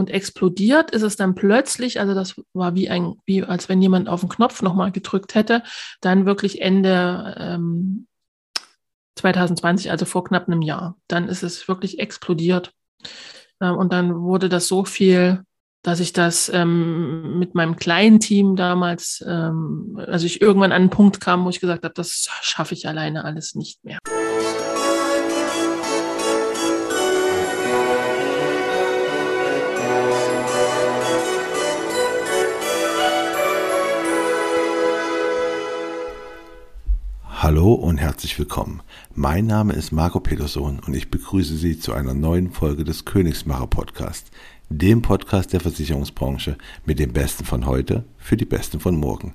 und explodiert ist es dann plötzlich, also das war wie ein, wie als wenn jemand auf den Knopf nochmal gedrückt hätte, dann wirklich Ende ähm, 2020, also vor knapp einem Jahr. Dann ist es wirklich explodiert. Ähm, und dann wurde das so viel, dass ich das ähm, mit meinem kleinen Team damals, ähm, also ich irgendwann an einen Punkt kam, wo ich gesagt habe, das schaffe ich alleine alles nicht mehr. Hallo und herzlich willkommen. Mein Name ist Marco Peterson und ich begrüße Sie zu einer neuen Folge des Königsmacher Podcast, dem Podcast der Versicherungsbranche mit dem Besten von heute für die Besten von morgen.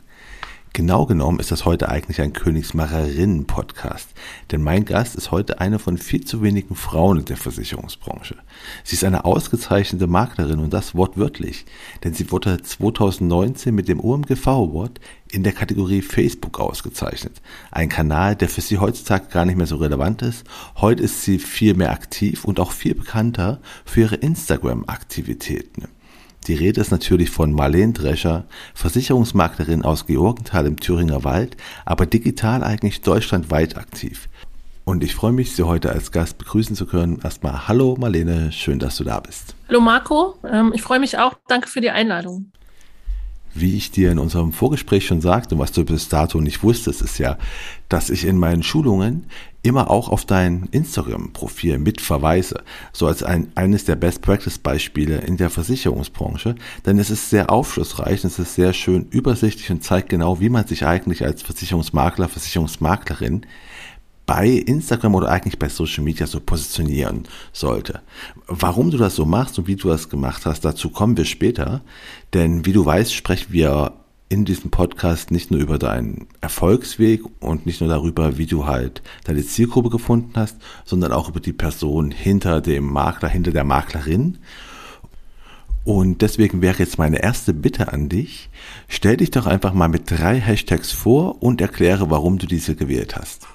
Genau genommen ist das heute eigentlich ein Königsmacherinnen-Podcast, denn mein Gast ist heute eine von viel zu wenigen Frauen in der Versicherungsbranche. Sie ist eine ausgezeichnete Maklerin und das wortwörtlich, denn sie wurde 2019 mit dem OMGV Award in der Kategorie Facebook ausgezeichnet. Ein Kanal, der für sie heutzutage gar nicht mehr so relevant ist. Heute ist sie viel mehr aktiv und auch viel bekannter für ihre Instagram-Aktivitäten. Die Rede ist natürlich von Marlene Drescher, Versicherungsmaklerin aus Georgenthal im Thüringer Wald, aber digital eigentlich deutschlandweit aktiv. Und ich freue mich, Sie heute als Gast begrüßen zu können. Erstmal Hallo Marlene, schön, dass du da bist. Hallo Marco, ähm, ich freue mich auch. Danke für die Einladung. Wie ich dir in unserem Vorgespräch schon sagte, was du bis dato nicht wusstest, ist ja, dass ich in meinen Schulungen immer auch auf dein Instagram-Profil mit verweise, so als ein, eines der Best-Practice-Beispiele in der Versicherungsbranche, denn es ist sehr aufschlussreich, es ist sehr schön übersichtlich und zeigt genau, wie man sich eigentlich als Versicherungsmakler, Versicherungsmaklerin bei Instagram oder eigentlich bei Social Media so positionieren sollte. Warum du das so machst und wie du das gemacht hast, dazu kommen wir später. Denn wie du weißt, sprechen wir in diesem Podcast nicht nur über deinen Erfolgsweg und nicht nur darüber, wie du halt deine Zielgruppe gefunden hast, sondern auch über die Person hinter dem Makler, hinter der Maklerin. Und deswegen wäre jetzt meine erste Bitte an dich, stell dich doch einfach mal mit drei Hashtags vor und erkläre, warum du diese gewählt hast.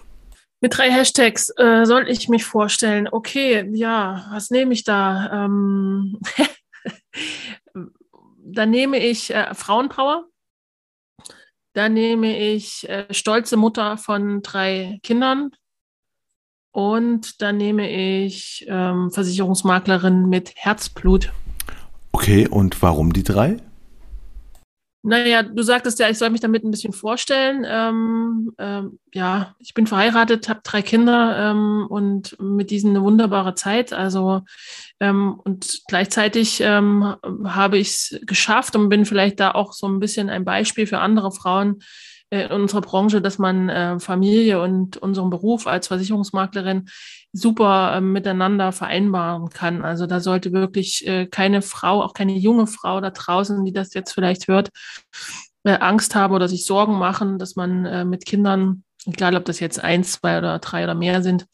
Mit drei Hashtags äh, soll ich mich vorstellen. Okay, ja, was nehme ich da? Ähm, dann nehme ich äh, Frauenpower. Dann nehme ich äh, stolze Mutter von drei Kindern. Und dann nehme ich ähm, Versicherungsmaklerin mit Herzblut. Okay, und warum die drei? Naja, du sagtest ja, ich soll mich damit ein bisschen vorstellen. Ähm, ähm, ja, ich bin verheiratet, habe drei Kinder ähm, und mit diesen eine wunderbare Zeit. Also ähm, und gleichzeitig ähm, habe ich es geschafft und bin vielleicht da auch so ein bisschen ein Beispiel für andere Frauen, in unserer Branche, dass man äh, Familie und unseren Beruf als Versicherungsmaklerin super äh, miteinander vereinbaren kann. Also da sollte wirklich äh, keine Frau, auch keine junge Frau da draußen, die das jetzt vielleicht hört, äh, Angst haben oder sich Sorgen machen, dass man äh, mit Kindern, egal ob das jetzt eins, zwei oder drei oder mehr sind,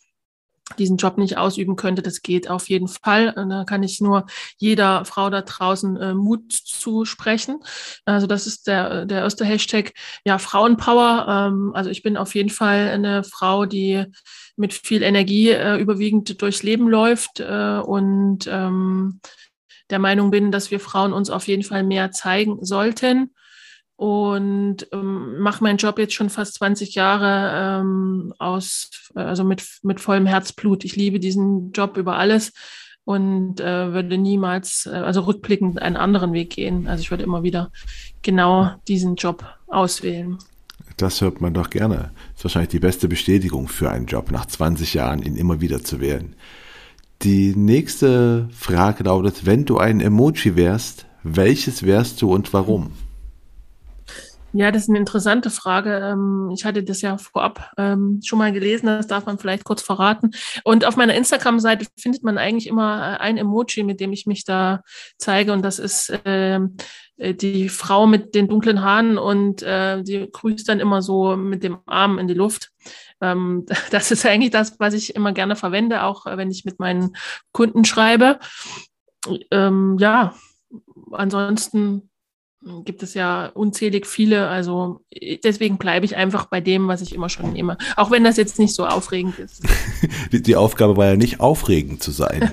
diesen Job nicht ausüben könnte. Das geht auf jeden Fall. Und da kann ich nur jeder Frau da draußen äh, Mut zusprechen. Also das ist der, der erste Hashtag. Ja, Frauenpower. Ähm, also ich bin auf jeden Fall eine Frau, die mit viel Energie äh, überwiegend durchs Leben läuft äh, und ähm, der Meinung bin, dass wir Frauen uns auf jeden Fall mehr zeigen sollten und ähm, mache meinen Job jetzt schon fast 20 Jahre ähm, aus, also mit, mit vollem Herzblut. Ich liebe diesen Job über alles und äh, würde niemals, äh, also rückblickend einen anderen Weg gehen. Also ich würde immer wieder genau diesen Job auswählen. Das hört man doch gerne. Das ist wahrscheinlich die beste Bestätigung für einen Job, nach 20 Jahren ihn immer wieder zu wählen. Die nächste Frage lautet, wenn du ein Emoji wärst, welches wärst du und warum? Ja, das ist eine interessante Frage. Ähm, ich hatte das ja vorab ähm, schon mal gelesen, das darf man vielleicht kurz verraten. Und auf meiner Instagram-Seite findet man eigentlich immer äh, ein Emoji, mit dem ich mich da zeige. Und das ist ähm, äh, die Frau mit den dunklen Haaren und äh, die grüßt dann immer so mit dem Arm in die Luft. das ist eigentlich das, was ich immer gerne verwende, auch wenn ich mit meinen Kunden schreibe. ja, ansonsten gibt es ja unzählig viele. Also deswegen bleibe ich einfach bei dem, was ich immer schon nehme. Auch wenn das jetzt nicht so aufregend ist. Die, die Aufgabe war ja nicht aufregend zu sein.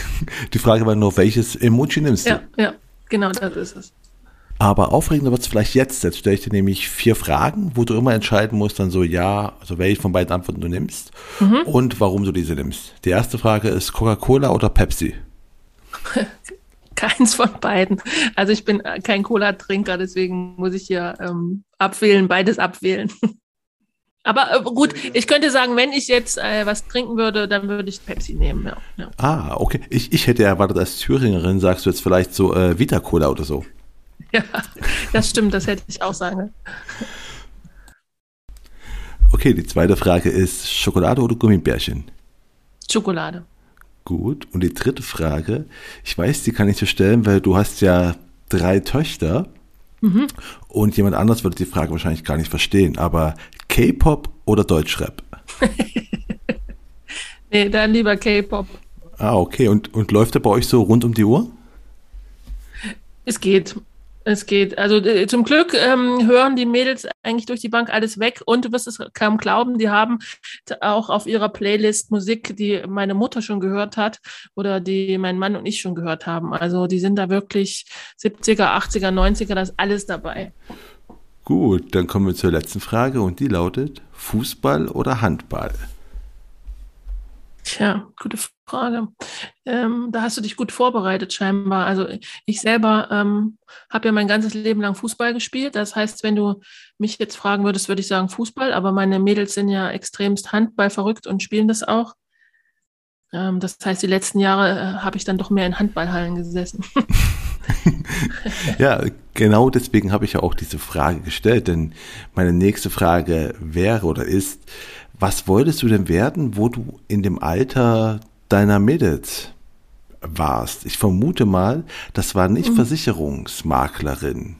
Die Frage war nur, welches Emoji nimmst du? Ja, ja, genau das ist es. Aber aufregender wird es vielleicht jetzt. Jetzt stelle ich dir nämlich vier Fragen, wo du immer entscheiden musst, dann so ja, also welche von beiden Antworten du nimmst mhm. und warum du diese nimmst. Die erste Frage ist Coca-Cola oder Pepsi? Keins von beiden. Also ich bin kein Cola-Trinker, deswegen muss ich hier ähm, abwählen, beides abwählen. Aber äh, gut, ich könnte sagen, wenn ich jetzt äh, was trinken würde, dann würde ich Pepsi nehmen. Ja, ja. Ah, okay. Ich, ich hätte erwartet, als Thüringerin sagst du jetzt vielleicht so äh, Vita-Cola oder so. Ja, das stimmt, das hätte ich auch sagen. Okay, die zweite Frage ist Schokolade oder Gummibärchen? Schokolade. Gut. Und die dritte Frage, ich weiß, die kann ich dir stellen, weil du hast ja drei Töchter. Mhm. Und jemand anders würde die Frage wahrscheinlich gar nicht verstehen. Aber K-Pop oder Deutschrap? nee, dann lieber K-Pop. Ah, okay. Und, und läuft der bei euch so rund um die Uhr? Es geht. Es geht. Also äh, zum Glück ähm, hören die Mädels eigentlich durch die Bank alles weg und du wirst es kaum glauben, die haben auch auf ihrer Playlist Musik, die meine Mutter schon gehört hat oder die mein Mann und ich schon gehört haben. Also die sind da wirklich 70er, 80er, 90er, das ist alles dabei. Gut, dann kommen wir zur letzten Frage und die lautet Fußball oder Handball? Tja, gute Frage. Ähm, da hast du dich gut vorbereitet scheinbar. Also ich selber ähm, habe ja mein ganzes Leben lang Fußball gespielt. Das heißt, wenn du mich jetzt fragen würdest, würde ich sagen Fußball. Aber meine Mädels sind ja extremst Handball verrückt und spielen das auch. Ähm, das heißt, die letzten Jahre äh, habe ich dann doch mehr in Handballhallen gesessen. ja, genau deswegen habe ich ja auch diese Frage gestellt. Denn meine nächste Frage wäre oder ist, was wolltest du denn werden, wo du in dem Alter deiner Mädels warst? Ich vermute mal, das war nicht mhm. Versicherungsmaklerin.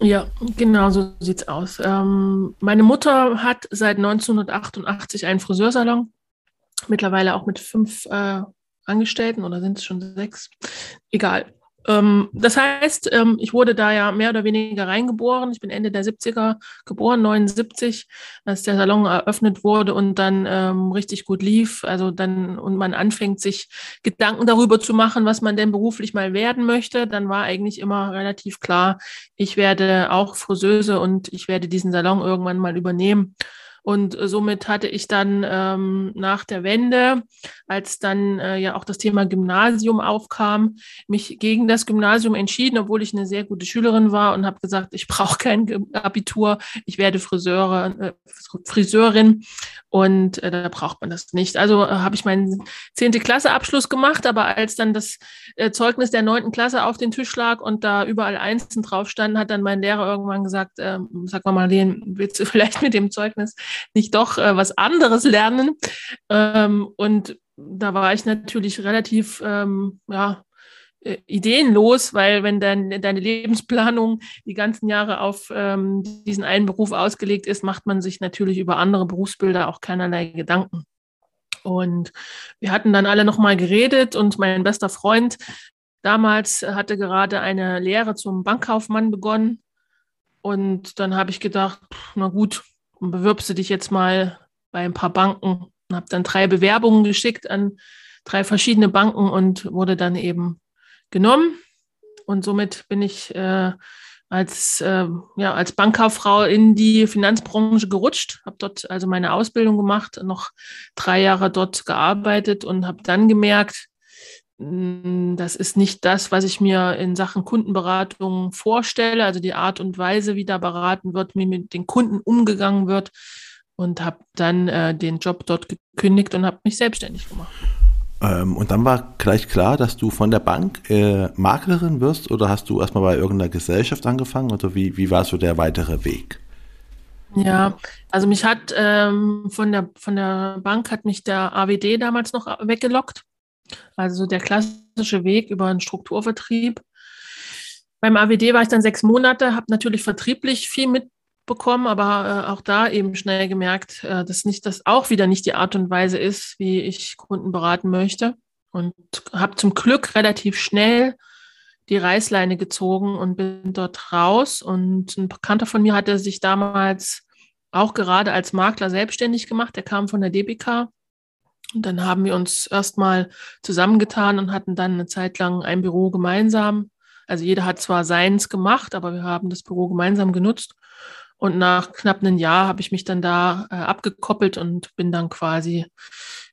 Ja, genau so sieht's aus. Ähm, meine Mutter hat seit 1988 einen Friseursalon, mittlerweile auch mit fünf äh, Angestellten oder sind es schon sechs? Egal. Ähm, das heißt, ähm, ich wurde da ja mehr oder weniger reingeboren. Ich bin Ende der 70er geboren, 79, als der Salon eröffnet wurde und dann ähm, richtig gut lief. Also dann, und man anfängt, sich Gedanken darüber zu machen, was man denn beruflich mal werden möchte. Dann war eigentlich immer relativ klar, ich werde auch Friseuse und ich werde diesen Salon irgendwann mal übernehmen. Und äh, somit hatte ich dann ähm, nach der Wende, als dann äh, ja auch das Thema Gymnasium aufkam, mich gegen das Gymnasium entschieden, obwohl ich eine sehr gute Schülerin war und habe gesagt, ich brauche kein Abitur, ich werde Friseure, äh, Friseurin und äh, da braucht man das nicht. Also äh, habe ich meinen zehnte Klasse Abschluss gemacht, aber als dann das äh, Zeugnis der neunten Klasse auf den Tisch lag und da überall Einsen drauf standen, hat dann mein Lehrer irgendwann gesagt, äh, sag mal Marlene, willst du vielleicht mit dem Zeugnis nicht doch äh, was anderes lernen? Ähm, und da war ich natürlich relativ, ähm, ja, äh, ideenlos, weil wenn dann deine Lebensplanung die ganzen Jahre auf ähm, diesen einen Beruf ausgelegt ist, macht man sich natürlich über andere Berufsbilder auch keinerlei Gedanken. Und wir hatten dann alle nochmal geredet und mein bester Freund damals hatte gerade eine Lehre zum Bankkaufmann begonnen. Und dann habe ich gedacht, na gut, bewirbst du dich jetzt mal bei ein paar Banken. Und habe dann drei Bewerbungen geschickt an drei verschiedene Banken und wurde dann eben genommen. Und somit bin ich äh, als, äh, ja, als Bankkauffrau in die Finanzbranche gerutscht, habe dort also meine Ausbildung gemacht, noch drei Jahre dort gearbeitet und habe dann gemerkt, das ist nicht das, was ich mir in Sachen Kundenberatung vorstelle, also die Art und Weise, wie da beraten wird, wie mit den Kunden umgegangen wird und habe dann äh, den Job dort gekündigt und habe mich selbstständig gemacht. Ähm, und dann war gleich klar, dass du von der Bank äh, Maklerin wirst oder hast du erstmal bei irgendeiner Gesellschaft angefangen oder wie, wie war so der weitere Weg? Ja, also mich hat ähm, von, der, von der Bank hat mich der AWD damals noch weggelockt. Also der klassische Weg über einen Strukturvertrieb. Beim AWD war ich dann sechs Monate, habe natürlich vertrieblich viel mit bekommen, aber äh, auch da eben schnell gemerkt, äh, dass nicht das auch wieder nicht die Art und Weise ist, wie ich Kunden beraten möchte. Und habe zum Glück relativ schnell die Reißleine gezogen und bin dort raus. Und ein Bekannter von mir hatte sich damals auch gerade als Makler selbstständig gemacht. Der kam von der DBK. Und dann haben wir uns erstmal zusammengetan und hatten dann eine Zeit lang ein Büro gemeinsam. Also jeder hat zwar seins gemacht, aber wir haben das Büro gemeinsam genutzt. Und nach knapp einem Jahr habe ich mich dann da äh, abgekoppelt und bin dann quasi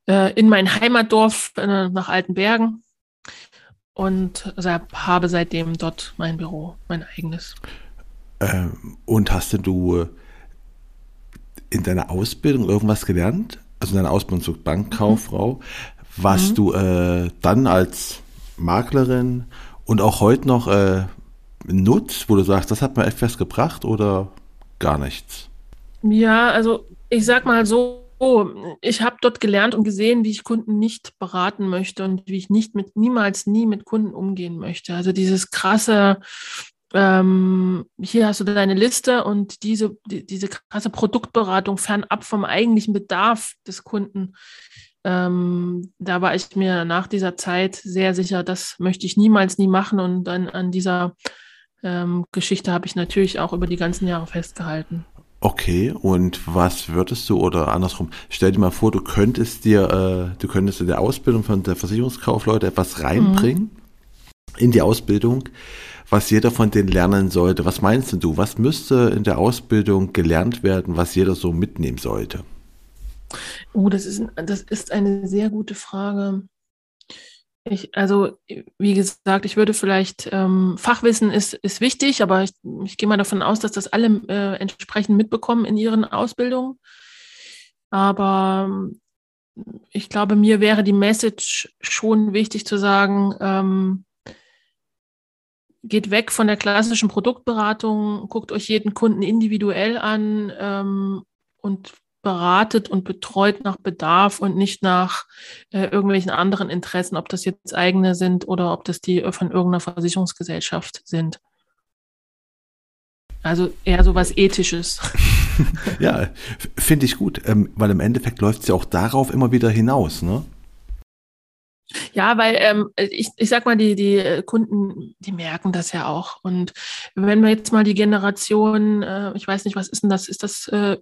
äh, in mein Heimatdorf äh, nach Altenbergen und also habe seitdem dort mein Büro, mein eigenes. Ähm, und hast du äh, in deiner Ausbildung irgendwas gelernt? Also in deiner Ausbildung zur Bankkauffrau, was mhm. du äh, dann als Maklerin und auch heute noch äh, nutzt, wo du sagst, das hat mir etwas gebracht oder gar nichts? Ja, also ich sag mal so, ich habe dort gelernt und gesehen, wie ich Kunden nicht beraten möchte und wie ich nicht mit niemals nie mit Kunden umgehen möchte. Also dieses krasse, ähm, hier hast du deine Liste und diese, die, diese krasse Produktberatung fernab vom eigentlichen Bedarf des Kunden. Ähm, da war ich mir nach dieser Zeit sehr sicher, das möchte ich niemals nie machen. Und dann an dieser ähm, Geschichte habe ich natürlich auch über die ganzen Jahre festgehalten. Okay, und was würdest du oder andersrum, stell dir mal vor, du könntest dir, äh, du könntest in der Ausbildung von der Versicherungskaufleute etwas reinbringen mhm. In die Ausbildung, was jeder von denen lernen sollte. Was meinst du? Was müsste in der Ausbildung gelernt werden, was jeder so mitnehmen sollte? Oh, das ist, das ist eine sehr gute Frage. Ich, also, wie gesagt, ich würde vielleicht, ähm, Fachwissen ist, ist wichtig, aber ich, ich gehe mal davon aus, dass das alle äh, entsprechend mitbekommen in ihren Ausbildungen. Aber ähm, ich glaube, mir wäre die Message schon wichtig zu sagen, ähm, geht weg von der klassischen Produktberatung, guckt euch jeden Kunden individuell an ähm, und beratet und betreut nach Bedarf und nicht nach äh, irgendwelchen anderen Interessen, ob das jetzt eigene sind oder ob das die von irgendeiner Versicherungsgesellschaft sind. Also eher so was Ethisches. ja, finde ich gut, ähm, weil im Endeffekt läuft es ja auch darauf immer wieder hinaus, ne? Ja, weil ähm, ich, ich sag mal, die, die Kunden, die merken das ja auch. Und wenn wir jetzt mal die Generation, äh, ich weiß nicht, was ist denn das? Ist das äh,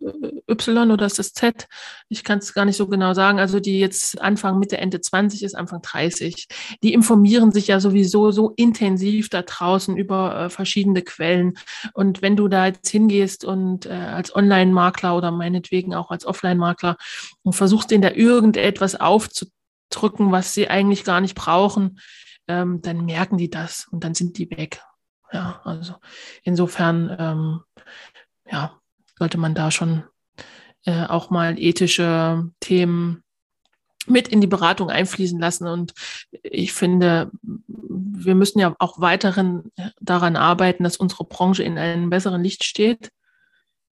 Y oder ist das Z? Ich kann es gar nicht so genau sagen. Also die jetzt Anfang, Mitte, Ende 20 ist, Anfang 30. Die informieren sich ja sowieso so intensiv da draußen über äh, verschiedene Quellen. Und wenn du da jetzt hingehst und äh, als Online-Makler oder meinetwegen auch als Offline-Makler und versuchst denen da irgendetwas aufzunehmen, drücken, was sie eigentlich gar nicht brauchen, ähm, dann merken die das und dann sind die weg. Ja, also insofern, ähm, ja, sollte man da schon äh, auch mal ethische Themen mit in die Beratung einfließen lassen. Und ich finde, wir müssen ja auch weiterhin daran arbeiten, dass unsere Branche in einem besseren Licht steht,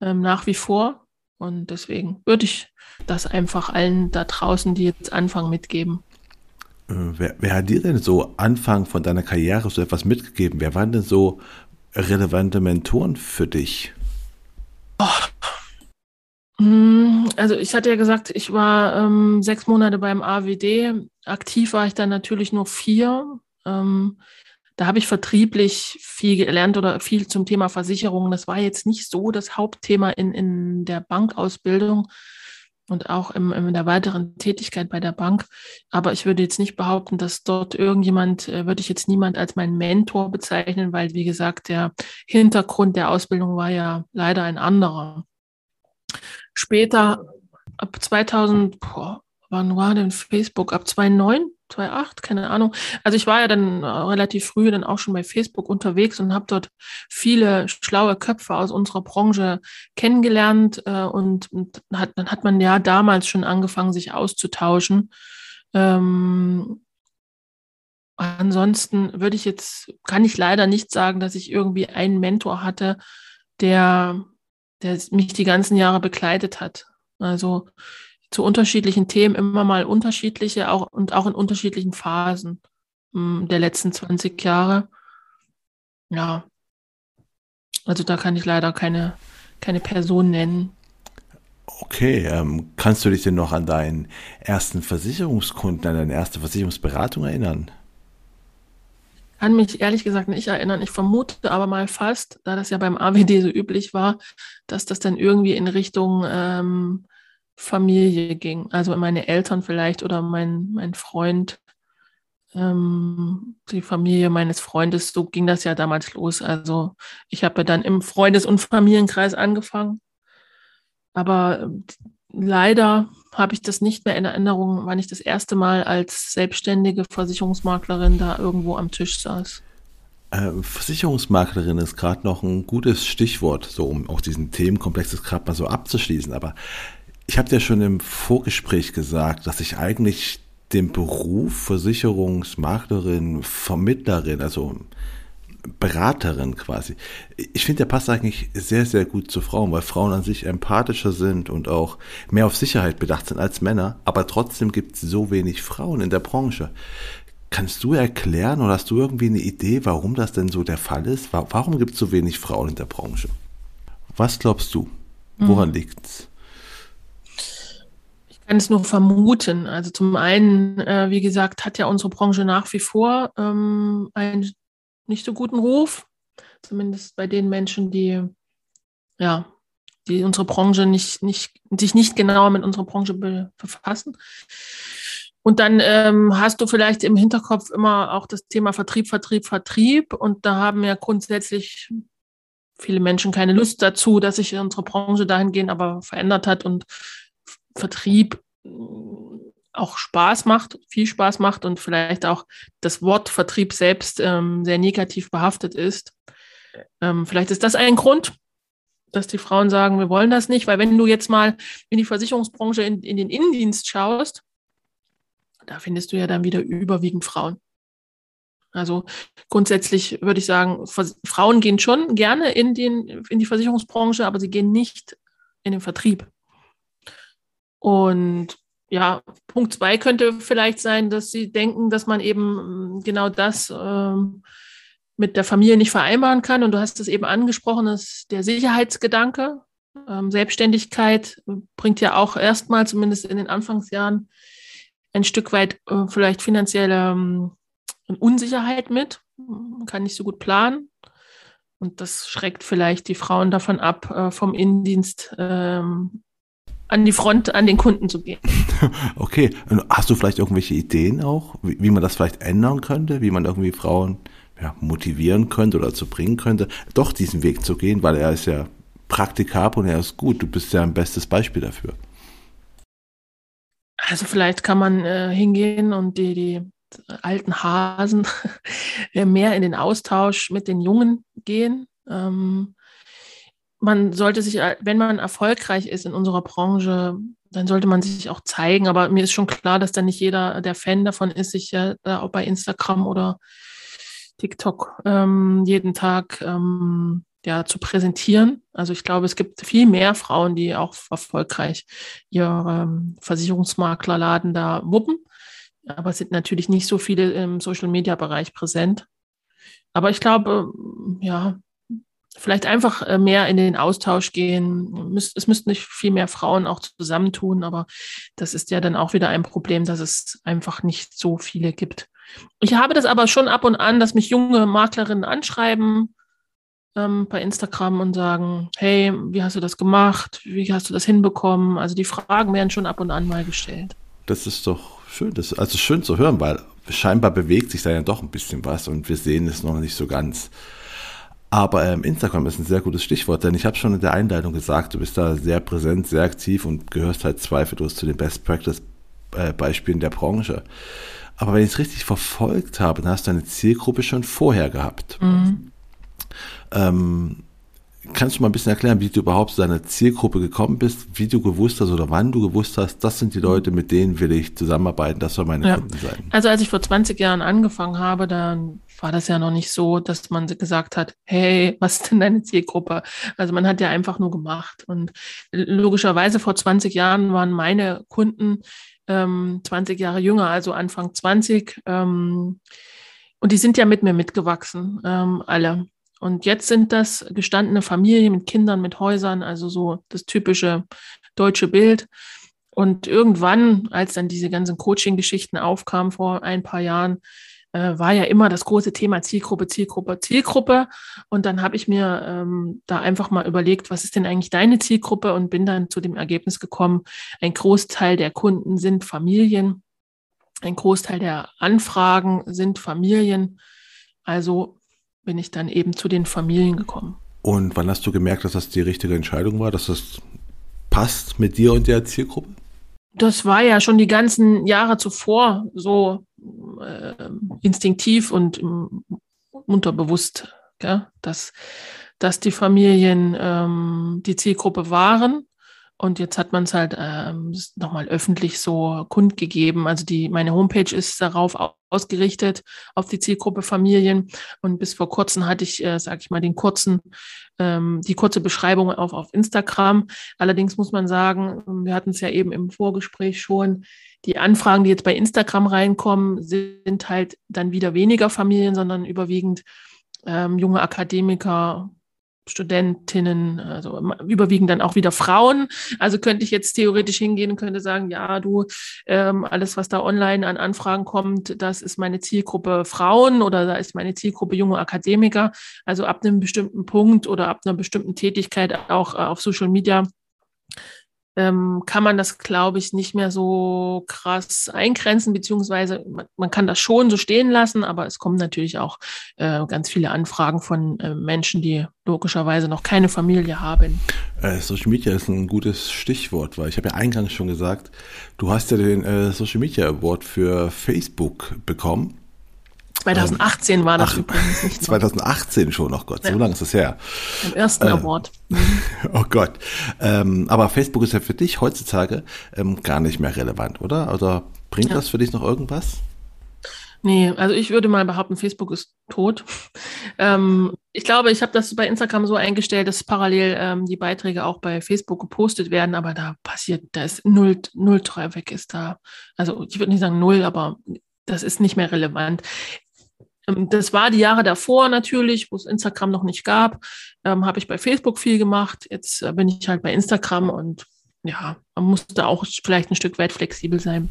ähm, nach wie vor. Und deswegen würde ich das einfach allen da draußen, die jetzt anfangen, mitgeben. Äh, wer, wer, hat dir denn so Anfang von deiner Karriere so etwas mitgegeben? Wer waren denn so relevante Mentoren für dich? Oh. Also ich hatte ja gesagt, ich war ähm, sechs Monate beim AWD. Aktiv war ich dann natürlich nur vier. Ähm, da habe ich vertrieblich viel gelernt oder viel zum Thema Versicherungen. Das war jetzt nicht so das Hauptthema in, in der Bankausbildung und auch im, in der weiteren Tätigkeit bei der Bank. Aber ich würde jetzt nicht behaupten, dass dort irgendjemand, äh, würde ich jetzt niemand als meinen Mentor bezeichnen, weil, wie gesagt, der Hintergrund der Ausbildung war ja leider ein anderer. Später, ab 2000, boah, wann war denn Facebook? Ab 2009 2008, keine Ahnung. Also ich war ja dann äh, relativ früh dann auch schon bei Facebook unterwegs und habe dort viele schlaue Köpfe aus unserer Branche kennengelernt äh, und, und hat, dann hat man ja damals schon angefangen, sich auszutauschen. Ähm, ansonsten würde ich jetzt, kann ich leider nicht sagen, dass ich irgendwie einen Mentor hatte, der, der mich die ganzen Jahre begleitet hat. Also zu unterschiedlichen Themen immer mal unterschiedliche auch, und auch in unterschiedlichen Phasen hm, der letzten 20 Jahre. Ja, also da kann ich leider keine, keine Person nennen. Okay, ähm, kannst du dich denn noch an deinen ersten Versicherungskunden, an deine erste Versicherungsberatung erinnern? kann mich ehrlich gesagt nicht erinnern. Ich vermute aber mal fast, da das ja beim AWD so üblich war, dass das dann irgendwie in Richtung ähm, Familie ging. Also meine Eltern vielleicht oder mein, mein Freund, ähm, die Familie meines Freundes. So ging das ja damals los. Also ich habe ja dann im Freundes- und Familienkreis angefangen. Aber äh, leider habe ich das nicht mehr in Erinnerung, wann ich das erste Mal als selbstständige Versicherungsmaklerin da irgendwo am Tisch saß. Äh, Versicherungsmaklerin ist gerade noch ein gutes Stichwort, so um auch diesen Themenkomplex gerade mal so abzuschließen. Aber ich habe dir schon im Vorgespräch gesagt, dass ich eigentlich den Beruf Versicherungsmaklerin, Vermittlerin, also Beraterin quasi. Ich finde, der passt eigentlich sehr, sehr gut zu Frauen, weil Frauen an sich empathischer sind und auch mehr auf Sicherheit bedacht sind als Männer. Aber trotzdem gibt es so wenig Frauen in der Branche. Kannst du erklären oder hast du irgendwie eine Idee, warum das denn so der Fall ist? Warum gibt es so wenig Frauen in der Branche? Was glaubst du? Woran mhm. liegt's? Kann es nur vermuten. Also zum einen, äh, wie gesagt, hat ja unsere Branche nach wie vor ähm, ein nicht so guten Ruf, zumindest bei den Menschen, die ja, die unsere Branche nicht, nicht, sich nicht genauer mit unserer Branche befassen. Und dann ähm, hast du vielleicht im Hinterkopf immer auch das Thema Vertrieb, Vertrieb, Vertrieb. Und da haben ja grundsätzlich viele Menschen keine Lust dazu, dass sich unsere Branche dahingehend aber verändert hat und Vertrieb auch Spaß macht, viel Spaß macht und vielleicht auch das Wort Vertrieb selbst ähm, sehr negativ behaftet ist. Ähm, vielleicht ist das ein Grund, dass die Frauen sagen, wir wollen das nicht, weil wenn du jetzt mal in die Versicherungsbranche in, in den Innendienst schaust, da findest du ja dann wieder überwiegend Frauen. Also grundsätzlich würde ich sagen, Frauen gehen schon gerne in, den, in die Versicherungsbranche, aber sie gehen nicht in den Vertrieb. Und ja, Punkt zwei könnte vielleicht sein, dass sie denken, dass man eben mm, genau das ähm, mit der Familie nicht vereinbaren kann. Und du hast es eben angesprochen, dass der Sicherheitsgedanke, ähm, Selbstständigkeit bringt ja auch erstmal, zumindest in den Anfangsjahren, ein Stück weit äh, vielleicht finanzielle ähm, Unsicherheit mit. Man kann nicht so gut planen. Und das schreckt vielleicht die Frauen davon ab, äh, vom Innendienst ähm, an die Front, an den Kunden zu gehen. Okay, hast du vielleicht irgendwelche Ideen auch, wie, wie man das vielleicht ändern könnte, wie man irgendwie Frauen ja, motivieren könnte oder dazu bringen könnte, doch diesen Weg zu gehen, weil er ist ja praktikabel und er ist gut. Du bist ja ein bestes Beispiel dafür. Also vielleicht kann man äh, hingehen und die, die alten Hasen mehr in den Austausch mit den Jungen gehen. Ähm, man sollte sich, äh, wenn man erfolgreich ist in unserer Branche, dann sollte man sich auch zeigen. Aber mir ist schon klar, dass da nicht jeder der Fan davon ist, sich ja da auch bei Instagram oder TikTok ähm, jeden Tag ähm, ja, zu präsentieren. Also ich glaube, es gibt viel mehr Frauen, die auch erfolgreich ihr ähm, Versicherungsmaklerladen da wuppen. Aber es sind natürlich nicht so viele im Social-Media-Bereich präsent. Aber ich glaube, ja, vielleicht einfach äh, mehr in den Austausch gehen. Es müssten nicht viel mehr Frauen auch zusammentun, aber das ist ja dann auch wieder ein Problem, dass es einfach nicht so viele gibt. Ich habe das aber schon ab und an, dass mich junge Maklerinnen anschreiben ähm, bei Instagram und sagen, hey, wie hast du das gemacht? Wie hast du das hinbekommen? Also die Fragen werden schon ab und an mal gestellt. Das ist doch schön, das also schön zu hören, weil scheinbar bewegt sich da ja doch ein bisschen was und wir sehen es noch nicht so ganz. Aber ähm, Instagram ist ein sehr gutes Stichwort, denn ich habe schon in der Einleitung gesagt, du bist da sehr präsent, sehr aktiv und gehörst halt zweifellos zu den Best Practice äh, Beispielen der Branche. Aber wenn ich es richtig verfolgt habe, dann hast du eine Zielgruppe schon vorher gehabt. Mhm. Ähm, kannst du mal ein bisschen erklären, wie du überhaupt zu deiner Zielgruppe gekommen bist, wie du gewusst hast oder wann du gewusst hast, das sind die Leute, mit denen will ich zusammenarbeiten, das soll meine ja. Kunden sein? Also als ich vor 20 Jahren angefangen habe, dann war das ja noch nicht so, dass man gesagt hat, hey, was ist denn deine Zielgruppe? Also man hat ja einfach nur gemacht. Und logischerweise vor 20 Jahren waren meine Kunden ähm, 20 Jahre jünger, also Anfang 20. Ähm, und die sind ja mit mir mitgewachsen, ähm, alle. Und jetzt sind das gestandene Familien mit Kindern, mit Häusern, also so das typische deutsche Bild. Und irgendwann, als dann diese ganzen Coaching-Geschichten aufkamen vor ein paar Jahren, äh, war ja immer das große Thema Zielgruppe, Zielgruppe, Zielgruppe. Und dann habe ich mir ähm, da einfach mal überlegt, was ist denn eigentlich deine Zielgruppe und bin dann zu dem Ergebnis gekommen, ein Großteil der Kunden sind Familien, ein Großteil der Anfragen sind Familien. Also bin ich dann eben zu den Familien gekommen. Und wann hast du gemerkt, dass das die richtige Entscheidung war, dass das passt mit dir und der Zielgruppe? Das war ja schon die ganzen Jahre zuvor so äh, instinktiv und unterbewusst, gell? Dass, dass die Familien ähm, die Zielgruppe waren. Und jetzt hat man es halt ähm, nochmal öffentlich so kundgegeben. Also die, meine Homepage ist darauf ausgerichtet, auf die Zielgruppe Familien. Und bis vor kurzem hatte ich, äh, sage ich mal, den kurzen, ähm, die kurze Beschreibung auf, auf Instagram. Allerdings muss man sagen, wir hatten es ja eben im Vorgespräch schon, die Anfragen, die jetzt bei Instagram reinkommen, sind halt dann wieder weniger Familien, sondern überwiegend ähm, junge Akademiker, Studentinnen, also überwiegend dann auch wieder Frauen. Also könnte ich jetzt theoretisch hingehen und könnte sagen, ja, du, ähm, alles, was da online an Anfragen kommt, das ist meine Zielgruppe Frauen oder da ist meine Zielgruppe junge Akademiker. Also ab einem bestimmten Punkt oder ab einer bestimmten Tätigkeit auch äh, auf Social Media ähm, kann man das, glaube ich, nicht mehr so krass eingrenzen, beziehungsweise man, man, kann das schon so stehen lassen, aber es kommen natürlich auch äh, ganz viele Anfragen von äh, Menschen, die logischerweise noch keine Familie haben. Äh, Social Media ist ein gutes Stichwort, weil ich habe ja eingangs schon gesagt, du hast ja den äh, Social Media Award für Facebook bekommen. 2018 war das Ach, übrigens nicht. 2018 schon, oh Gott, ja. so lange ist das her. Im ersten äh, Award. Oh Gott. Ähm, aber Facebook ist ja für dich heutzutage ähm, gar nicht mehr relevant, oder? Oder bringt ja. das für dich noch irgendwas? Nee, also ich würde mal behaupten, Facebook ist tot. Ähm, ich glaube, ich habe das bei Instagram so eingestellt, dass parallel ähm, die Beiträge auch bei Facebook gepostet werden, aber da passiert, da ist null, null Traffic ist da. Also ich würde nicht sagen null, aber das ist nicht mehr relevant. Ähm, das war die Jahre davor natürlich, wo es Instagram noch nicht gab. Ähm, Habe ich bei Facebook viel gemacht. Jetzt äh, bin ich halt bei Instagram und ja, man musste auch vielleicht ein Stück weit flexibel sein.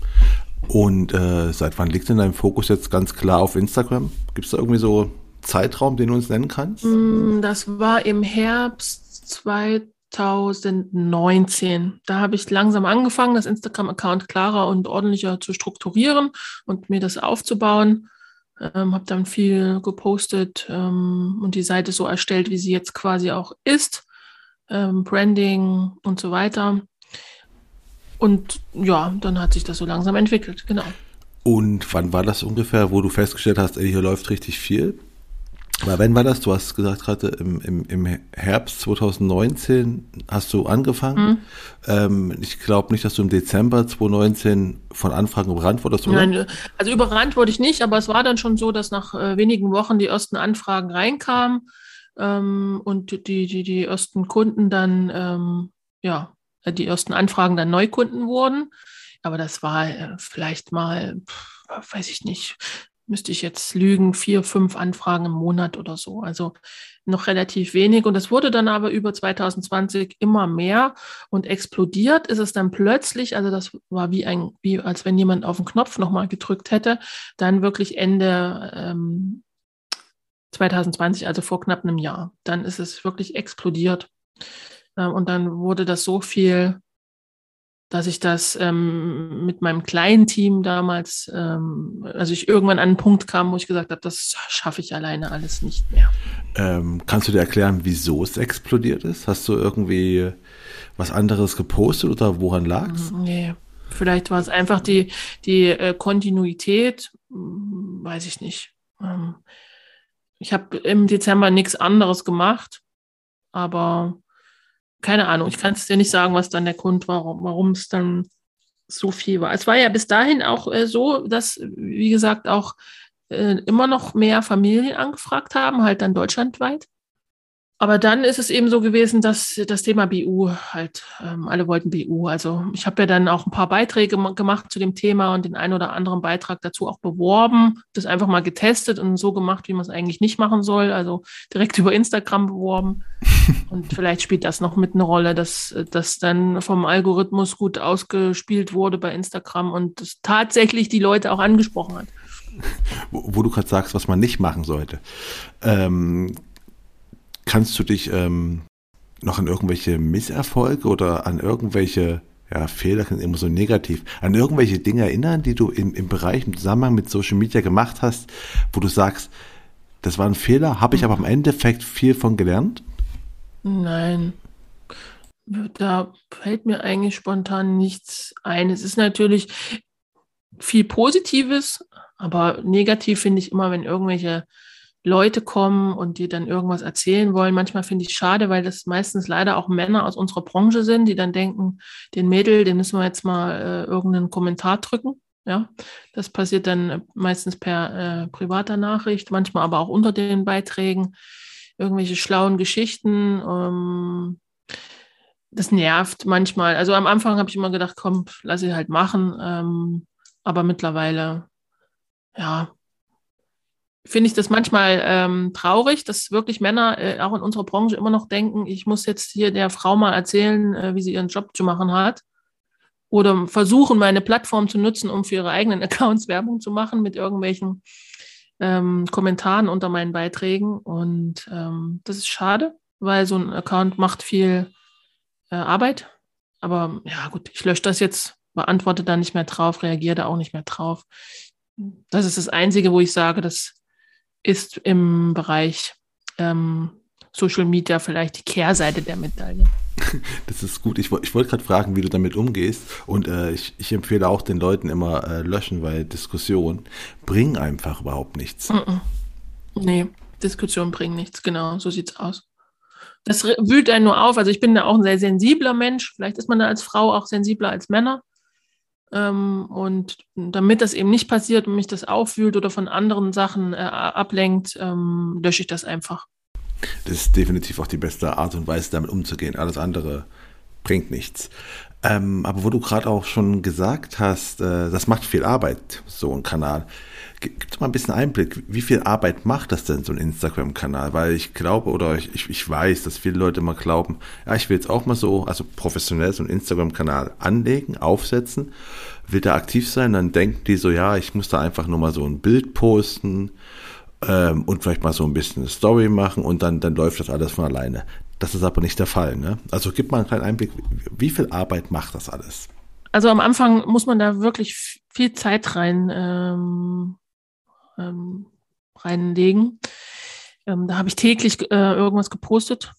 Und äh, seit wann liegt denn dein Fokus jetzt ganz klar auf Instagram? Gibt es da irgendwie so Zeitraum, den du uns nennen kannst? Mm, das war im Herbst 2019. Da habe ich langsam angefangen, das Instagram-Account klarer und ordentlicher zu strukturieren und mir das aufzubauen ähm, habe dann viel gepostet ähm, und die Seite so erstellt, wie sie jetzt quasi auch ist, ähm, Branding und so weiter. Und ja, dann hat sich das so langsam entwickelt, genau. Und wann war das ungefähr, wo du festgestellt hast, ey, hier läuft richtig viel? Aber wenn war das? Du hast gesagt gerade im, im, im Herbst 2019 hast du angefangen. Mhm. Ähm, ich glaube nicht, dass du im Dezember 2019 von Anfragen überrannt wurdest, oder? Nein, also überrannt wurde ich nicht, aber es war dann schon so, dass nach äh, wenigen Wochen die ersten Anfragen reinkamen ähm, und die, die, die ersten Kunden dann, ähm, ja, die ersten Anfragen dann Neukunden wurden. Aber das war äh, vielleicht mal, pff, weiß ich nicht, müsste ich jetzt lügen, vier, fünf Anfragen im Monat oder so. Also noch relativ wenig. Und es wurde dann aber über 2020 immer mehr und explodiert ist es dann plötzlich, also das war wie ein, wie als wenn jemand auf den Knopf nochmal gedrückt hätte, dann wirklich Ende ähm, 2020, also vor knapp einem Jahr. Dann ist es wirklich explodiert. Ähm, und dann wurde das so viel dass ich das ähm, mit meinem kleinen Team damals, ähm, also ich irgendwann an einen Punkt kam, wo ich gesagt habe, das schaffe ich alleine alles nicht mehr. Ähm, kannst du dir erklären, wieso es explodiert ist? Hast du irgendwie was anderes gepostet oder woran lag es? Mhm, nee, vielleicht war es einfach die, die äh, Kontinuität, hm, weiß ich nicht. Ähm, ich habe im Dezember nichts anderes gemacht, aber keine Ahnung, ich kann es dir nicht sagen, was dann der Grund war, warum es dann so viel war. Es war ja bis dahin auch äh, so, dass, wie gesagt, auch äh, immer noch mehr Familien angefragt haben, halt dann deutschlandweit. Aber dann ist es eben so gewesen, dass das Thema BU halt, ähm, alle wollten BU. Also ich habe ja dann auch ein paar Beiträge gemacht zu dem Thema und den einen oder anderen Beitrag dazu auch beworben, das einfach mal getestet und so gemacht, wie man es eigentlich nicht machen soll. Also direkt über Instagram beworben. und vielleicht spielt das noch mit eine Rolle, dass das dann vom Algorithmus gut ausgespielt wurde bei Instagram und das tatsächlich die Leute auch angesprochen hat. wo, wo du gerade sagst, was man nicht machen sollte. Ähm, kannst du dich ähm, noch an irgendwelche Misserfolge oder an irgendwelche ja, Fehler sind immer so negativ, an irgendwelche Dinge erinnern, die du im, im Bereich, im Zusammenhang mit Social Media gemacht hast, wo du sagst, das war ein Fehler, habe ich aber im Endeffekt viel von gelernt? Nein, da fällt mir eigentlich spontan nichts ein. Es ist natürlich viel Positives, aber negativ finde ich immer, wenn irgendwelche Leute kommen und die dann irgendwas erzählen wollen. Manchmal finde ich schade, weil das meistens leider auch Männer aus unserer Branche sind, die dann denken, den Mädel, den müssen wir jetzt mal äh, irgendeinen Kommentar drücken. Ja, das passiert dann meistens per äh, privater Nachricht, manchmal aber auch unter den Beiträgen. Irgendwelche schlauen Geschichten. Ähm, das nervt manchmal. Also am Anfang habe ich immer gedacht, komm, lass ich halt machen. Ähm, aber mittlerweile, ja, finde ich das manchmal ähm, traurig, dass wirklich Männer äh, auch in unserer Branche immer noch denken, ich muss jetzt hier der Frau mal erzählen, äh, wie sie ihren Job zu machen hat. Oder versuchen, meine Plattform zu nutzen, um für ihre eigenen Accounts Werbung zu machen mit irgendwelchen ähm, Kommentaren unter meinen Beiträgen. Und ähm, das ist schade, weil so ein Account macht viel äh, Arbeit. Aber ja, gut, ich lösche das jetzt, beantworte da nicht mehr drauf, reagiere da auch nicht mehr drauf. Das ist das Einzige, wo ich sage, das ist im Bereich ähm, Social Media vielleicht die Kehrseite der Medaille. Das ist gut. Ich, ich wollte gerade fragen, wie du damit umgehst. Und äh, ich, ich, empfehle auch den Leuten immer äh, löschen, weil Diskussionen bringen einfach überhaupt nichts. Mm -mm. Nee, Diskussionen bringen nichts. Genau, so sieht's aus. Das wühlt einen nur auf. Also ich bin da auch ein sehr sensibler Mensch. Vielleicht ist man da als Frau auch sensibler als Männer. Ähm, und damit das eben nicht passiert und mich das auffühlt oder von anderen Sachen äh, ablenkt, ähm, lösche ich das einfach. Das ist definitiv auch die beste Art und Weise, damit umzugehen. Alles andere bringt nichts. Ähm, aber wo du gerade auch schon gesagt hast, äh, das macht viel Arbeit, so ein Kanal. Gib doch mal ein bisschen Einblick, wie viel Arbeit macht das denn, so ein Instagram-Kanal? Weil ich glaube oder ich, ich weiß, dass viele Leute immer glauben, ja, ich will jetzt auch mal so, also professionell so einen Instagram-Kanal anlegen, aufsetzen, will da aktiv sein, dann denken die so, ja, ich muss da einfach nur mal so ein Bild posten ähm, und vielleicht mal so ein bisschen eine Story machen und dann, dann läuft das alles von alleine. Das ist aber nicht der Fall. Ne? Also gib mal einen kleinen Einblick, wie viel Arbeit macht das alles? Also am Anfang muss man da wirklich viel Zeit rein ähm, ähm, reinlegen. Ähm, da habe ich täglich äh, irgendwas gepostet.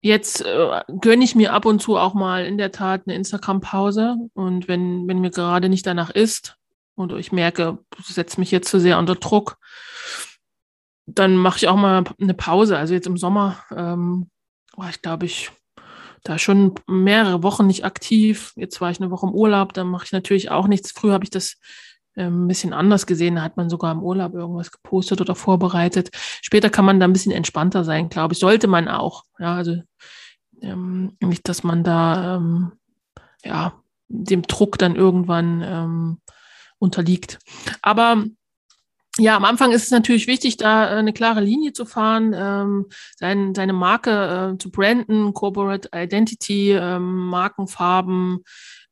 Jetzt äh, gönne ich mir ab und zu auch mal in der Tat eine Instagram-Pause. Und wenn, wenn mir gerade nicht danach ist und ich merke, das setzt mich jetzt zu sehr unter Druck, dann mache ich auch mal eine Pause. Also jetzt im Sommer ähm, war ich, glaube ich, da schon mehrere Wochen nicht aktiv. Jetzt war ich eine Woche im Urlaub, dann mache ich natürlich auch nichts. Früher habe ich das ähm, ein bisschen anders gesehen. Da hat man sogar im Urlaub irgendwas gepostet oder vorbereitet. Später kann man da ein bisschen entspannter sein, glaube ich. Sollte man auch. Ja, also ähm, nicht, dass man da ähm, ja dem Druck dann irgendwann ähm, unterliegt. Aber ja, am Anfang ist es natürlich wichtig, da äh, eine klare Linie zu fahren, ähm, sein, seine Marke äh, zu branden, Corporate Identity, ähm, Markenfarben,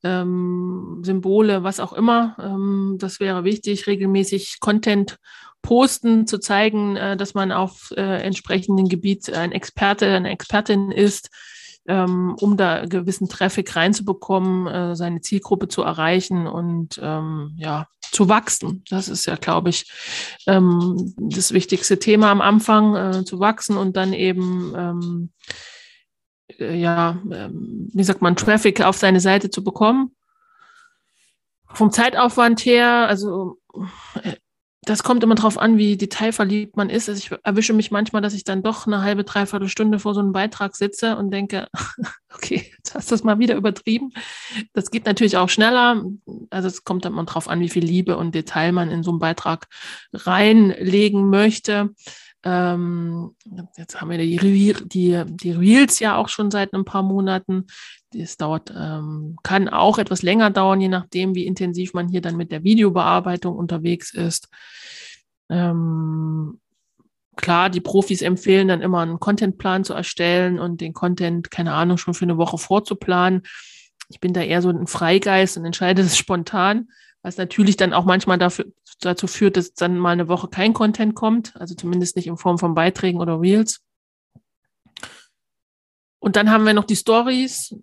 ähm, Symbole, was auch immer. Ähm, das wäre wichtig, regelmäßig Content posten, zu zeigen, äh, dass man auf äh, entsprechendem Gebiet ein Experte, eine Expertin ist, ähm, um da gewissen Traffic reinzubekommen, äh, seine Zielgruppe zu erreichen und ähm, ja, zu wachsen. Das ist ja, glaube ich, ähm, das wichtigste Thema am Anfang, äh, zu wachsen und dann eben ähm, äh, ja, ähm, wie sagt man, Traffic auf seine Seite zu bekommen. Vom Zeitaufwand her, also äh, das kommt immer darauf an, wie detailverliebt man ist. Also ich erwische mich manchmal, dass ich dann doch eine halbe, dreiviertel Stunde vor so einem Beitrag sitze und denke, okay, jetzt hast du das mal wieder übertrieben. Das geht natürlich auch schneller. Also es kommt immer darauf an, wie viel Liebe und Detail man in so einen Beitrag reinlegen möchte. Ähm, jetzt haben wir die, die, die Reels ja auch schon seit ein paar Monaten. Das dauert, ähm, kann auch etwas länger dauern, je nachdem, wie intensiv man hier dann mit der Videobearbeitung unterwegs ist. Ähm, klar, die Profis empfehlen dann immer einen Contentplan zu erstellen und den Content, keine Ahnung, schon für eine Woche vorzuplanen. Ich bin da eher so ein Freigeist und entscheide das spontan was natürlich dann auch manchmal dafür, dazu führt, dass dann mal eine Woche kein Content kommt, also zumindest nicht in Form von Beiträgen oder Reels. Und dann haben wir noch die Stories.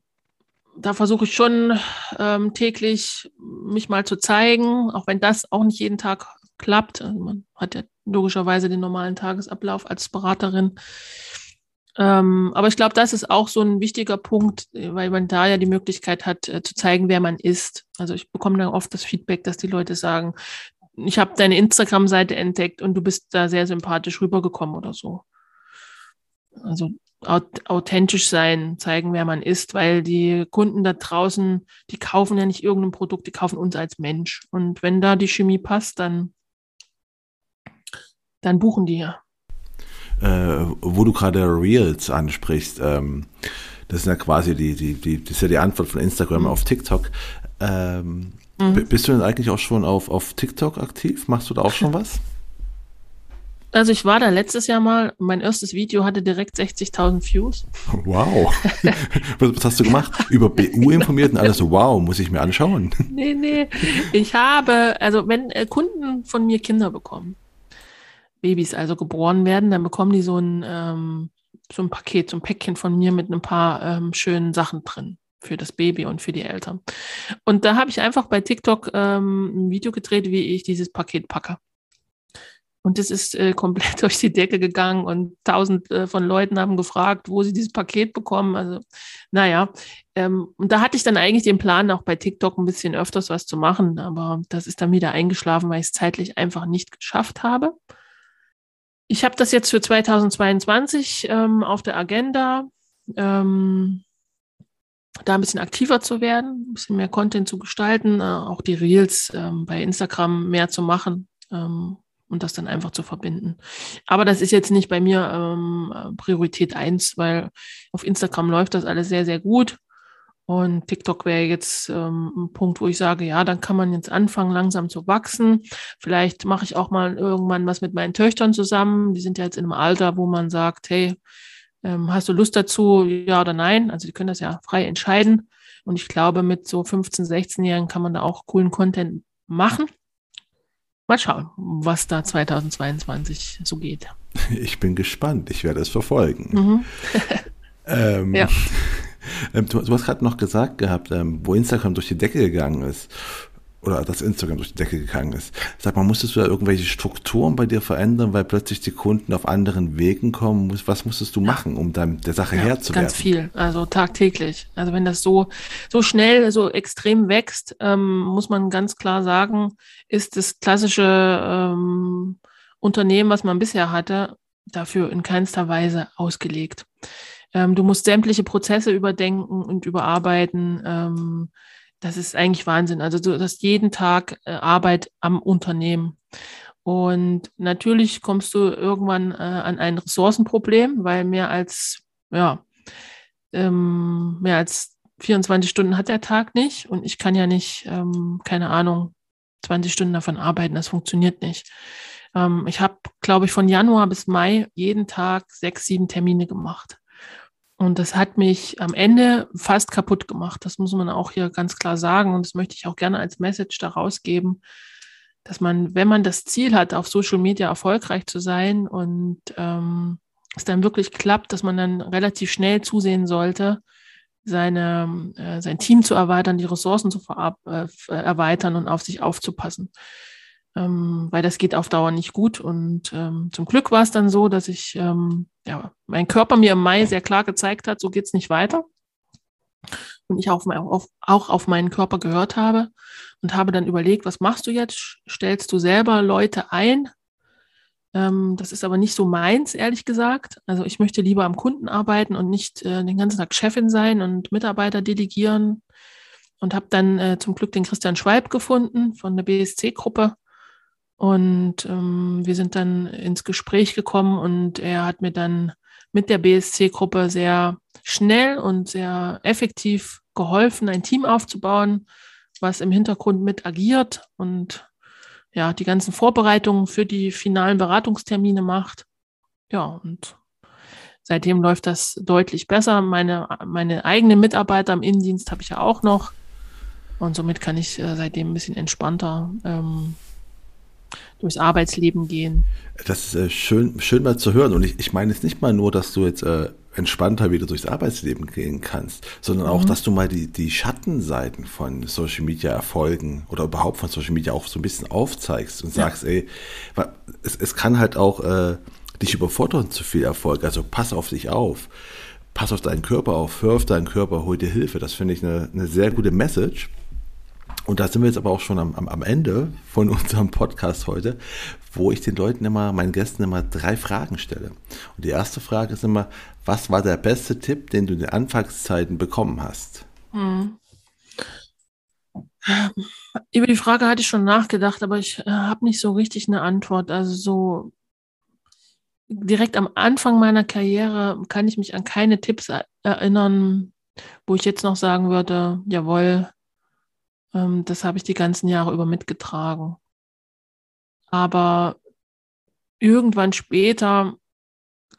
Da versuche ich schon ähm, täglich mich mal zu zeigen, auch wenn das auch nicht jeden Tag klappt. Also man hat ja logischerweise den normalen Tagesablauf als Beraterin. Ähm, aber ich glaube, das ist auch so ein wichtiger Punkt, weil man da ja die Möglichkeit hat, äh, zu zeigen, wer man ist. Also ich bekomme dann oft das Feedback, dass die Leute sagen, ich habe deine Instagram-Seite entdeckt und du bist da sehr sympathisch rübergekommen oder so. Also authentisch sein, zeigen, wer man ist, weil die Kunden da draußen, die kaufen ja nicht irgendein Produkt, die kaufen uns als Mensch. Und wenn da die Chemie passt, dann, dann buchen die ja. Äh, wo du gerade Reels ansprichst, ähm, das ist ja quasi die, die, die, das ist ja die Antwort von Instagram mhm. auf TikTok. Ähm, mhm. Bist du denn eigentlich auch schon auf, auf TikTok aktiv? Machst du da auch schon was? Also ich war da letztes Jahr mal, mein erstes Video hatte direkt 60.000 Views. Wow. was, was, hast du gemacht? Über BU informiert und alles so, wow, muss ich mir anschauen. Nee, nee. Ich habe, also wenn äh, Kunden von mir Kinder bekommen, Babys also geboren werden, dann bekommen die so ein, ähm, so ein Paket, so ein Päckchen von mir mit ein paar ähm, schönen Sachen drin für das Baby und für die Eltern. Und da habe ich einfach bei TikTok ähm, ein Video gedreht, wie ich dieses Paket packe. Und das ist äh, komplett durch die Decke gegangen und tausend äh, von Leuten haben gefragt, wo sie dieses Paket bekommen. Also, naja. Ähm, und da hatte ich dann eigentlich den Plan, auch bei TikTok ein bisschen öfters was zu machen. Aber das ist dann wieder eingeschlafen, weil ich es zeitlich einfach nicht geschafft habe. Ich habe das jetzt für 2022 ähm, auf der Agenda, ähm, da ein bisschen aktiver zu werden, ein bisschen mehr Content zu gestalten, äh, auch die Reels ähm, bei Instagram mehr zu machen ähm, und das dann einfach zu verbinden. Aber das ist jetzt nicht bei mir ähm, Priorität eins, weil auf Instagram läuft das alles sehr, sehr gut. Und TikTok wäre jetzt ähm, ein Punkt, wo ich sage, ja, dann kann man jetzt anfangen, langsam zu wachsen. Vielleicht mache ich auch mal irgendwann was mit meinen Töchtern zusammen. Die sind ja jetzt in einem Alter, wo man sagt, hey, ähm, hast du Lust dazu, ja oder nein? Also die können das ja frei entscheiden. Und ich glaube, mit so 15, 16-Jährigen kann man da auch coolen Content machen. Mal schauen, was da 2022 so geht. Ich bin gespannt. Ich werde es verfolgen. Mhm. ähm, ja. Ähm, du, du, hast gerade noch gesagt gehabt, ähm, wo Instagram durch die Decke gegangen ist. Oder dass Instagram durch die Decke gegangen ist. Sag mal, musstest du da irgendwelche Strukturen bei dir verändern, weil plötzlich die Kunden auf anderen Wegen kommen? Was musstest du machen, um dann der Sache ja, Herr zu werden? Ganz viel, also tagtäglich. Also wenn das so, so schnell, so extrem wächst, ähm, muss man ganz klar sagen, ist das klassische ähm, Unternehmen, was man bisher hatte, dafür in keinster Weise ausgelegt. Ähm, du musst sämtliche Prozesse überdenken und überarbeiten. Ähm, das ist eigentlich Wahnsinn. Also du hast jeden Tag äh, Arbeit am Unternehmen. Und natürlich kommst du irgendwann äh, an ein Ressourcenproblem, weil mehr als, ja, ähm, mehr als 24 Stunden hat der Tag nicht. Und ich kann ja nicht, ähm, keine Ahnung, 20 Stunden davon arbeiten. Das funktioniert nicht. Ähm, ich habe, glaube ich, von Januar bis Mai jeden Tag sechs, sieben Termine gemacht. Und das hat mich am Ende fast kaputt gemacht. Das muss man auch hier ganz klar sagen. Und das möchte ich auch gerne als Message da rausgeben, dass man, wenn man das Ziel hat, auf Social Media erfolgreich zu sein und ähm, es dann wirklich klappt, dass man dann relativ schnell zusehen sollte, seine, äh, sein Team zu erweitern, die Ressourcen zu äh, erweitern und auf sich aufzupassen ähm, weil das geht auf Dauer nicht gut. Und ähm, zum Glück war es dann so, dass ich, ähm, ja, mein Körper mir im Mai sehr klar gezeigt hat, so geht's nicht weiter. Und ich auch auf, auch auf meinen Körper gehört habe und habe dann überlegt, was machst du jetzt? Stellst du selber Leute ein? Ähm, das ist aber nicht so meins, ehrlich gesagt. Also ich möchte lieber am Kunden arbeiten und nicht äh, den ganzen Tag Chefin sein und Mitarbeiter delegieren. Und habe dann äh, zum Glück den Christian Schwalb gefunden von der BSC-Gruppe und ähm, wir sind dann ins Gespräch gekommen und er hat mir dann mit der BSC-Gruppe sehr schnell und sehr effektiv geholfen, ein Team aufzubauen, was im Hintergrund mit agiert und ja, die ganzen Vorbereitungen für die finalen Beratungstermine macht. Ja, und seitdem läuft das deutlich besser. Meine, meine eigenen Mitarbeiter im Innendienst habe ich ja auch noch. Und somit kann ich äh, seitdem ein bisschen entspannter ähm, durchs Arbeitsleben gehen. Das ist äh, schön, schön mal zu hören. Und ich, ich meine jetzt nicht mal nur, dass du jetzt äh, entspannter wieder durchs Arbeitsleben gehen kannst, sondern auch, mhm. dass du mal die, die Schattenseiten von Social Media Erfolgen oder überhaupt von Social Media auch so ein bisschen aufzeigst und sagst, ja. ey, es, es kann halt auch äh, dich überfordern zu viel Erfolg. Also pass auf dich auf. Pass auf deinen Körper auf, hör auf deinen Körper, hol dir Hilfe. Das finde ich eine, eine sehr gute Message. Und da sind wir jetzt aber auch schon am, am, am Ende von unserem Podcast heute, wo ich den Leuten immer, meinen Gästen immer drei Fragen stelle. Und die erste Frage ist immer, was war der beste Tipp, den du in den Anfangszeiten bekommen hast? Hm. Über die Frage hatte ich schon nachgedacht, aber ich äh, habe nicht so richtig eine Antwort. Also so direkt am Anfang meiner Karriere kann ich mich an keine Tipps erinnern, wo ich jetzt noch sagen würde, jawohl, das habe ich die ganzen Jahre über mitgetragen. Aber irgendwann später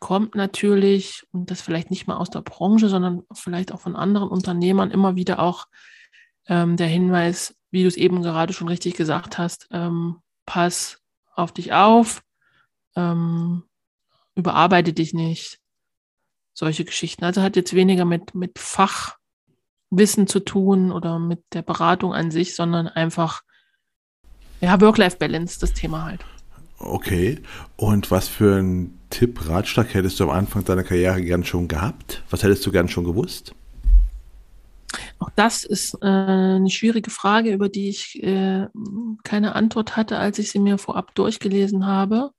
kommt natürlich, und das vielleicht nicht mal aus der Branche, sondern vielleicht auch von anderen Unternehmern immer wieder auch ähm, der Hinweis, wie du es eben gerade schon richtig gesagt hast, ähm, pass auf dich auf, ähm, überarbeite dich nicht. Solche Geschichten. Also hat jetzt weniger mit, mit Fach, Wissen zu tun oder mit der Beratung an sich, sondern einfach, ja, Work-Life-Balance, das Thema halt. Okay. Und was für einen Tipp, Ratschlag hättest du am Anfang deiner Karriere gern schon gehabt? Was hättest du gern schon gewusst? Auch das ist äh, eine schwierige Frage, über die ich äh, keine Antwort hatte, als ich sie mir vorab durchgelesen habe.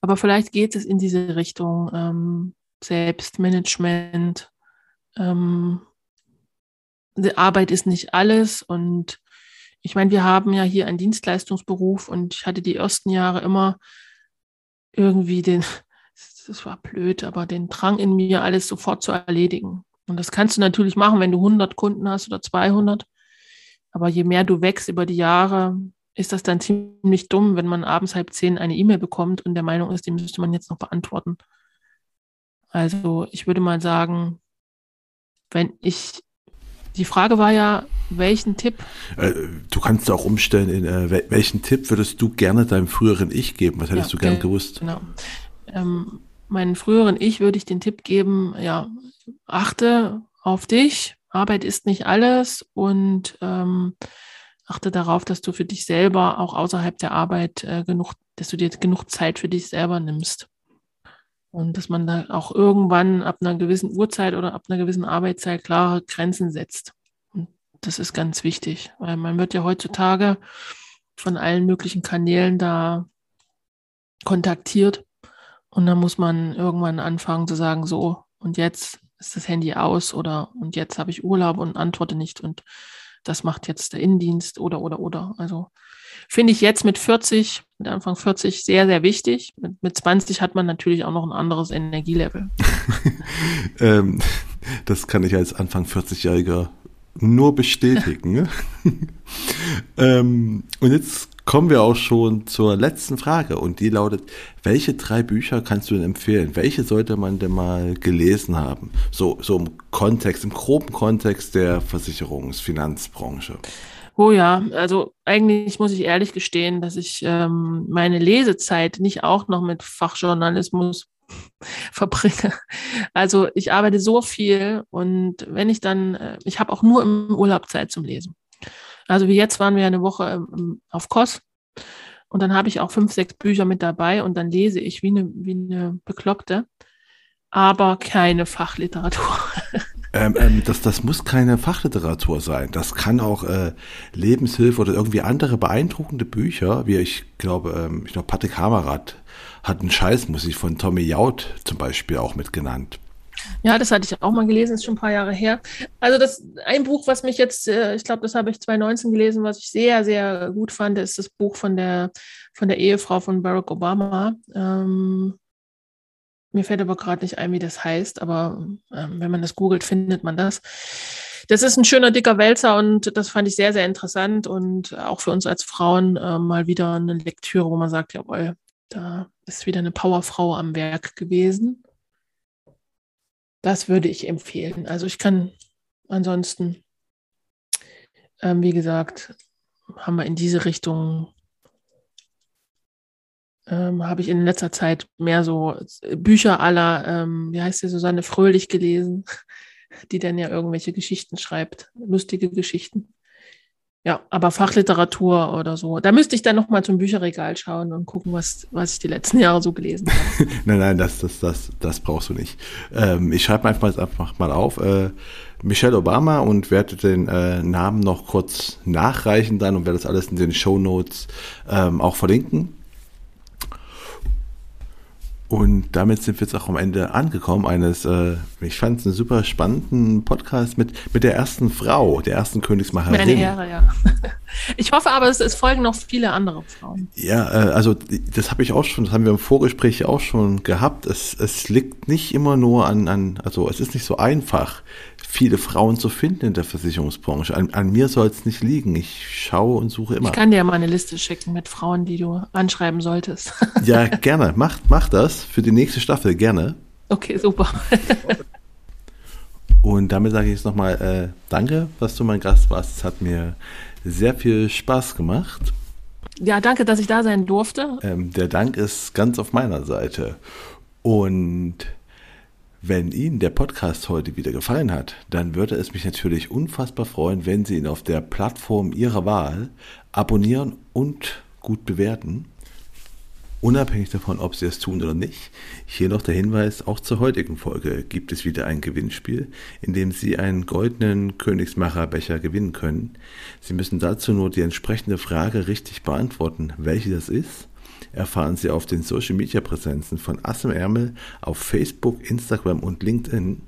Aber vielleicht geht es in diese Richtung ähm, Selbstmanagement, ähm, Arbeit ist nicht alles und ich meine, wir haben ja hier einen Dienstleistungsberuf und ich hatte die ersten Jahre immer irgendwie den, das war blöd, aber den Drang in mir, alles sofort zu erledigen. Und das kannst du natürlich machen, wenn du 100 Kunden hast oder 200. Aber je mehr du wächst über die Jahre, ist das dann ziemlich dumm, wenn man abends halb zehn eine E-Mail bekommt und der Meinung ist, die müsste man jetzt noch beantworten. Also ich würde mal sagen, wenn ich die Frage war ja, welchen Tipp? Äh, du kannst auch umstellen, in, äh, welchen Tipp würdest du gerne deinem früheren Ich geben? Was hättest ja, du gern gewusst? Genau. Ähm, meinen früheren Ich würde ich den Tipp geben, ja, achte auf dich, Arbeit ist nicht alles und ähm, achte darauf, dass du für dich selber auch außerhalb der Arbeit äh, genug, dass du dir genug Zeit für dich selber nimmst. Und dass man da auch irgendwann ab einer gewissen Uhrzeit oder ab einer gewissen Arbeitszeit klare Grenzen setzt. Und das ist ganz wichtig, weil man wird ja heutzutage von allen möglichen Kanälen da kontaktiert. Und dann muss man irgendwann anfangen zu sagen, so, und jetzt ist das Handy aus oder und jetzt habe ich Urlaub und antworte nicht und das macht jetzt der Innendienst oder oder oder. Also Finde ich jetzt mit 40, mit Anfang 40 sehr, sehr wichtig. Mit, mit 20 hat man natürlich auch noch ein anderes Energielevel. ähm, das kann ich als Anfang 40-Jähriger nur bestätigen. Ne? ähm, und jetzt kommen wir auch schon zur letzten Frage und die lautet, welche drei Bücher kannst du denn empfehlen? Welche sollte man denn mal gelesen haben? So, so im Kontext, im groben Kontext der Versicherungsfinanzbranche. Oh ja, also eigentlich muss ich ehrlich gestehen, dass ich ähm, meine Lesezeit nicht auch noch mit Fachjournalismus verbringe. Also ich arbeite so viel und wenn ich dann, äh, ich habe auch nur im Urlaub Zeit zum Lesen. Also wie jetzt waren wir eine Woche ähm, auf Kos und dann habe ich auch fünf, sechs Bücher mit dabei und dann lese ich wie eine, wie eine Bekloppte, aber keine Fachliteratur. Ähm, ähm, das, das muss keine Fachliteratur sein. Das kann auch äh, Lebenshilfe oder irgendwie andere beeindruckende Bücher, wie ich glaube, ähm, ich glaube, Patrick Hamerath hat einen Scheißmusik von Tommy Jaud zum Beispiel auch mitgenannt. Ja, das hatte ich auch mal gelesen, ist schon ein paar Jahre her. Also das ein Buch, was mich jetzt, äh, ich glaube, das habe ich 2019 gelesen, was ich sehr, sehr gut fand, ist das Buch von der von der Ehefrau von Barack Obama. Ähm, mir fällt aber gerade nicht ein, wie das heißt, aber ähm, wenn man das googelt, findet man das. Das ist ein schöner dicker Wälzer und das fand ich sehr, sehr interessant und auch für uns als Frauen äh, mal wieder eine Lektüre, wo man sagt, jawohl, da ist wieder eine Powerfrau am Werk gewesen. Das würde ich empfehlen. Also ich kann ansonsten ähm, wie gesagt, haben wir in diese Richtung, ähm, habe ich in letzter Zeit mehr so Bücher aller, ähm, wie heißt sie, Susanne Fröhlich gelesen, die dann ja irgendwelche Geschichten schreibt, lustige Geschichten. Ja, aber Fachliteratur oder so. Da müsste ich dann nochmal zum Bücherregal schauen und gucken, was, was ich die letzten Jahre so gelesen habe. nein, nein, das, das, das, das brauchst du nicht. Ähm, ich schreibe einfach, einfach mal auf. Äh, Michelle Obama und werde den äh, Namen noch kurz nachreichen dann und werde das alles in den Show Notes ähm, auch verlinken. Und damit sind wir jetzt auch am Ende angekommen eines, äh, ich fand es einen super spannenden Podcast mit, mit der ersten Frau, der ersten Königsmacherin. Meine Ehre, ja. Ich hoffe aber, es, es folgen noch viele andere Frauen. Ja, äh, also das habe ich auch schon, das haben wir im Vorgespräch auch schon gehabt. Es, es liegt nicht immer nur an, an, also es ist nicht so einfach, viele Frauen zu finden in der Versicherungsbranche. An, an mir soll es nicht liegen. Ich schaue und suche immer. Ich kann dir mal eine Liste schicken mit Frauen, die du anschreiben solltest. ja, gerne. Mach, mach das für die nächste Staffel, gerne. Okay, super. und damit sage ich jetzt nochmal äh, Danke, dass du mein Gast warst. Es hat mir sehr viel Spaß gemacht. Ja, danke, dass ich da sein durfte. Ähm, der Dank ist ganz auf meiner Seite. Und wenn Ihnen der Podcast heute wieder gefallen hat, dann würde es mich natürlich unfassbar freuen, wenn Sie ihn auf der Plattform Ihrer Wahl abonnieren und gut bewerten. Unabhängig davon, ob Sie es tun oder nicht. Hier noch der Hinweis, auch zur heutigen Folge gibt es wieder ein Gewinnspiel, in dem Sie einen goldenen Königsmacherbecher gewinnen können. Sie müssen dazu nur die entsprechende Frage richtig beantworten, welche das ist erfahren Sie auf den Social Media Präsenzen von Ass im Ärmel auf Facebook, Instagram und LinkedIn.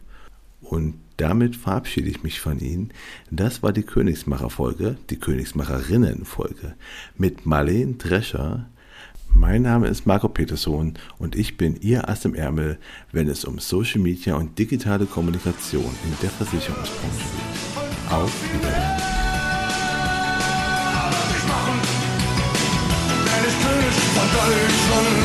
Und damit verabschiede ich mich von Ihnen. Das war die Königsmacher-Folge, die Königsmacherinnen-Folge mit Marlene Drescher. Mein Name ist Marco Peterson und ich bin Ihr Ass im Ärmel, wenn es um Social Media und digitale Kommunikation in der Versicherungsbranche geht. Auf Wiedersehen. Von Deutschland.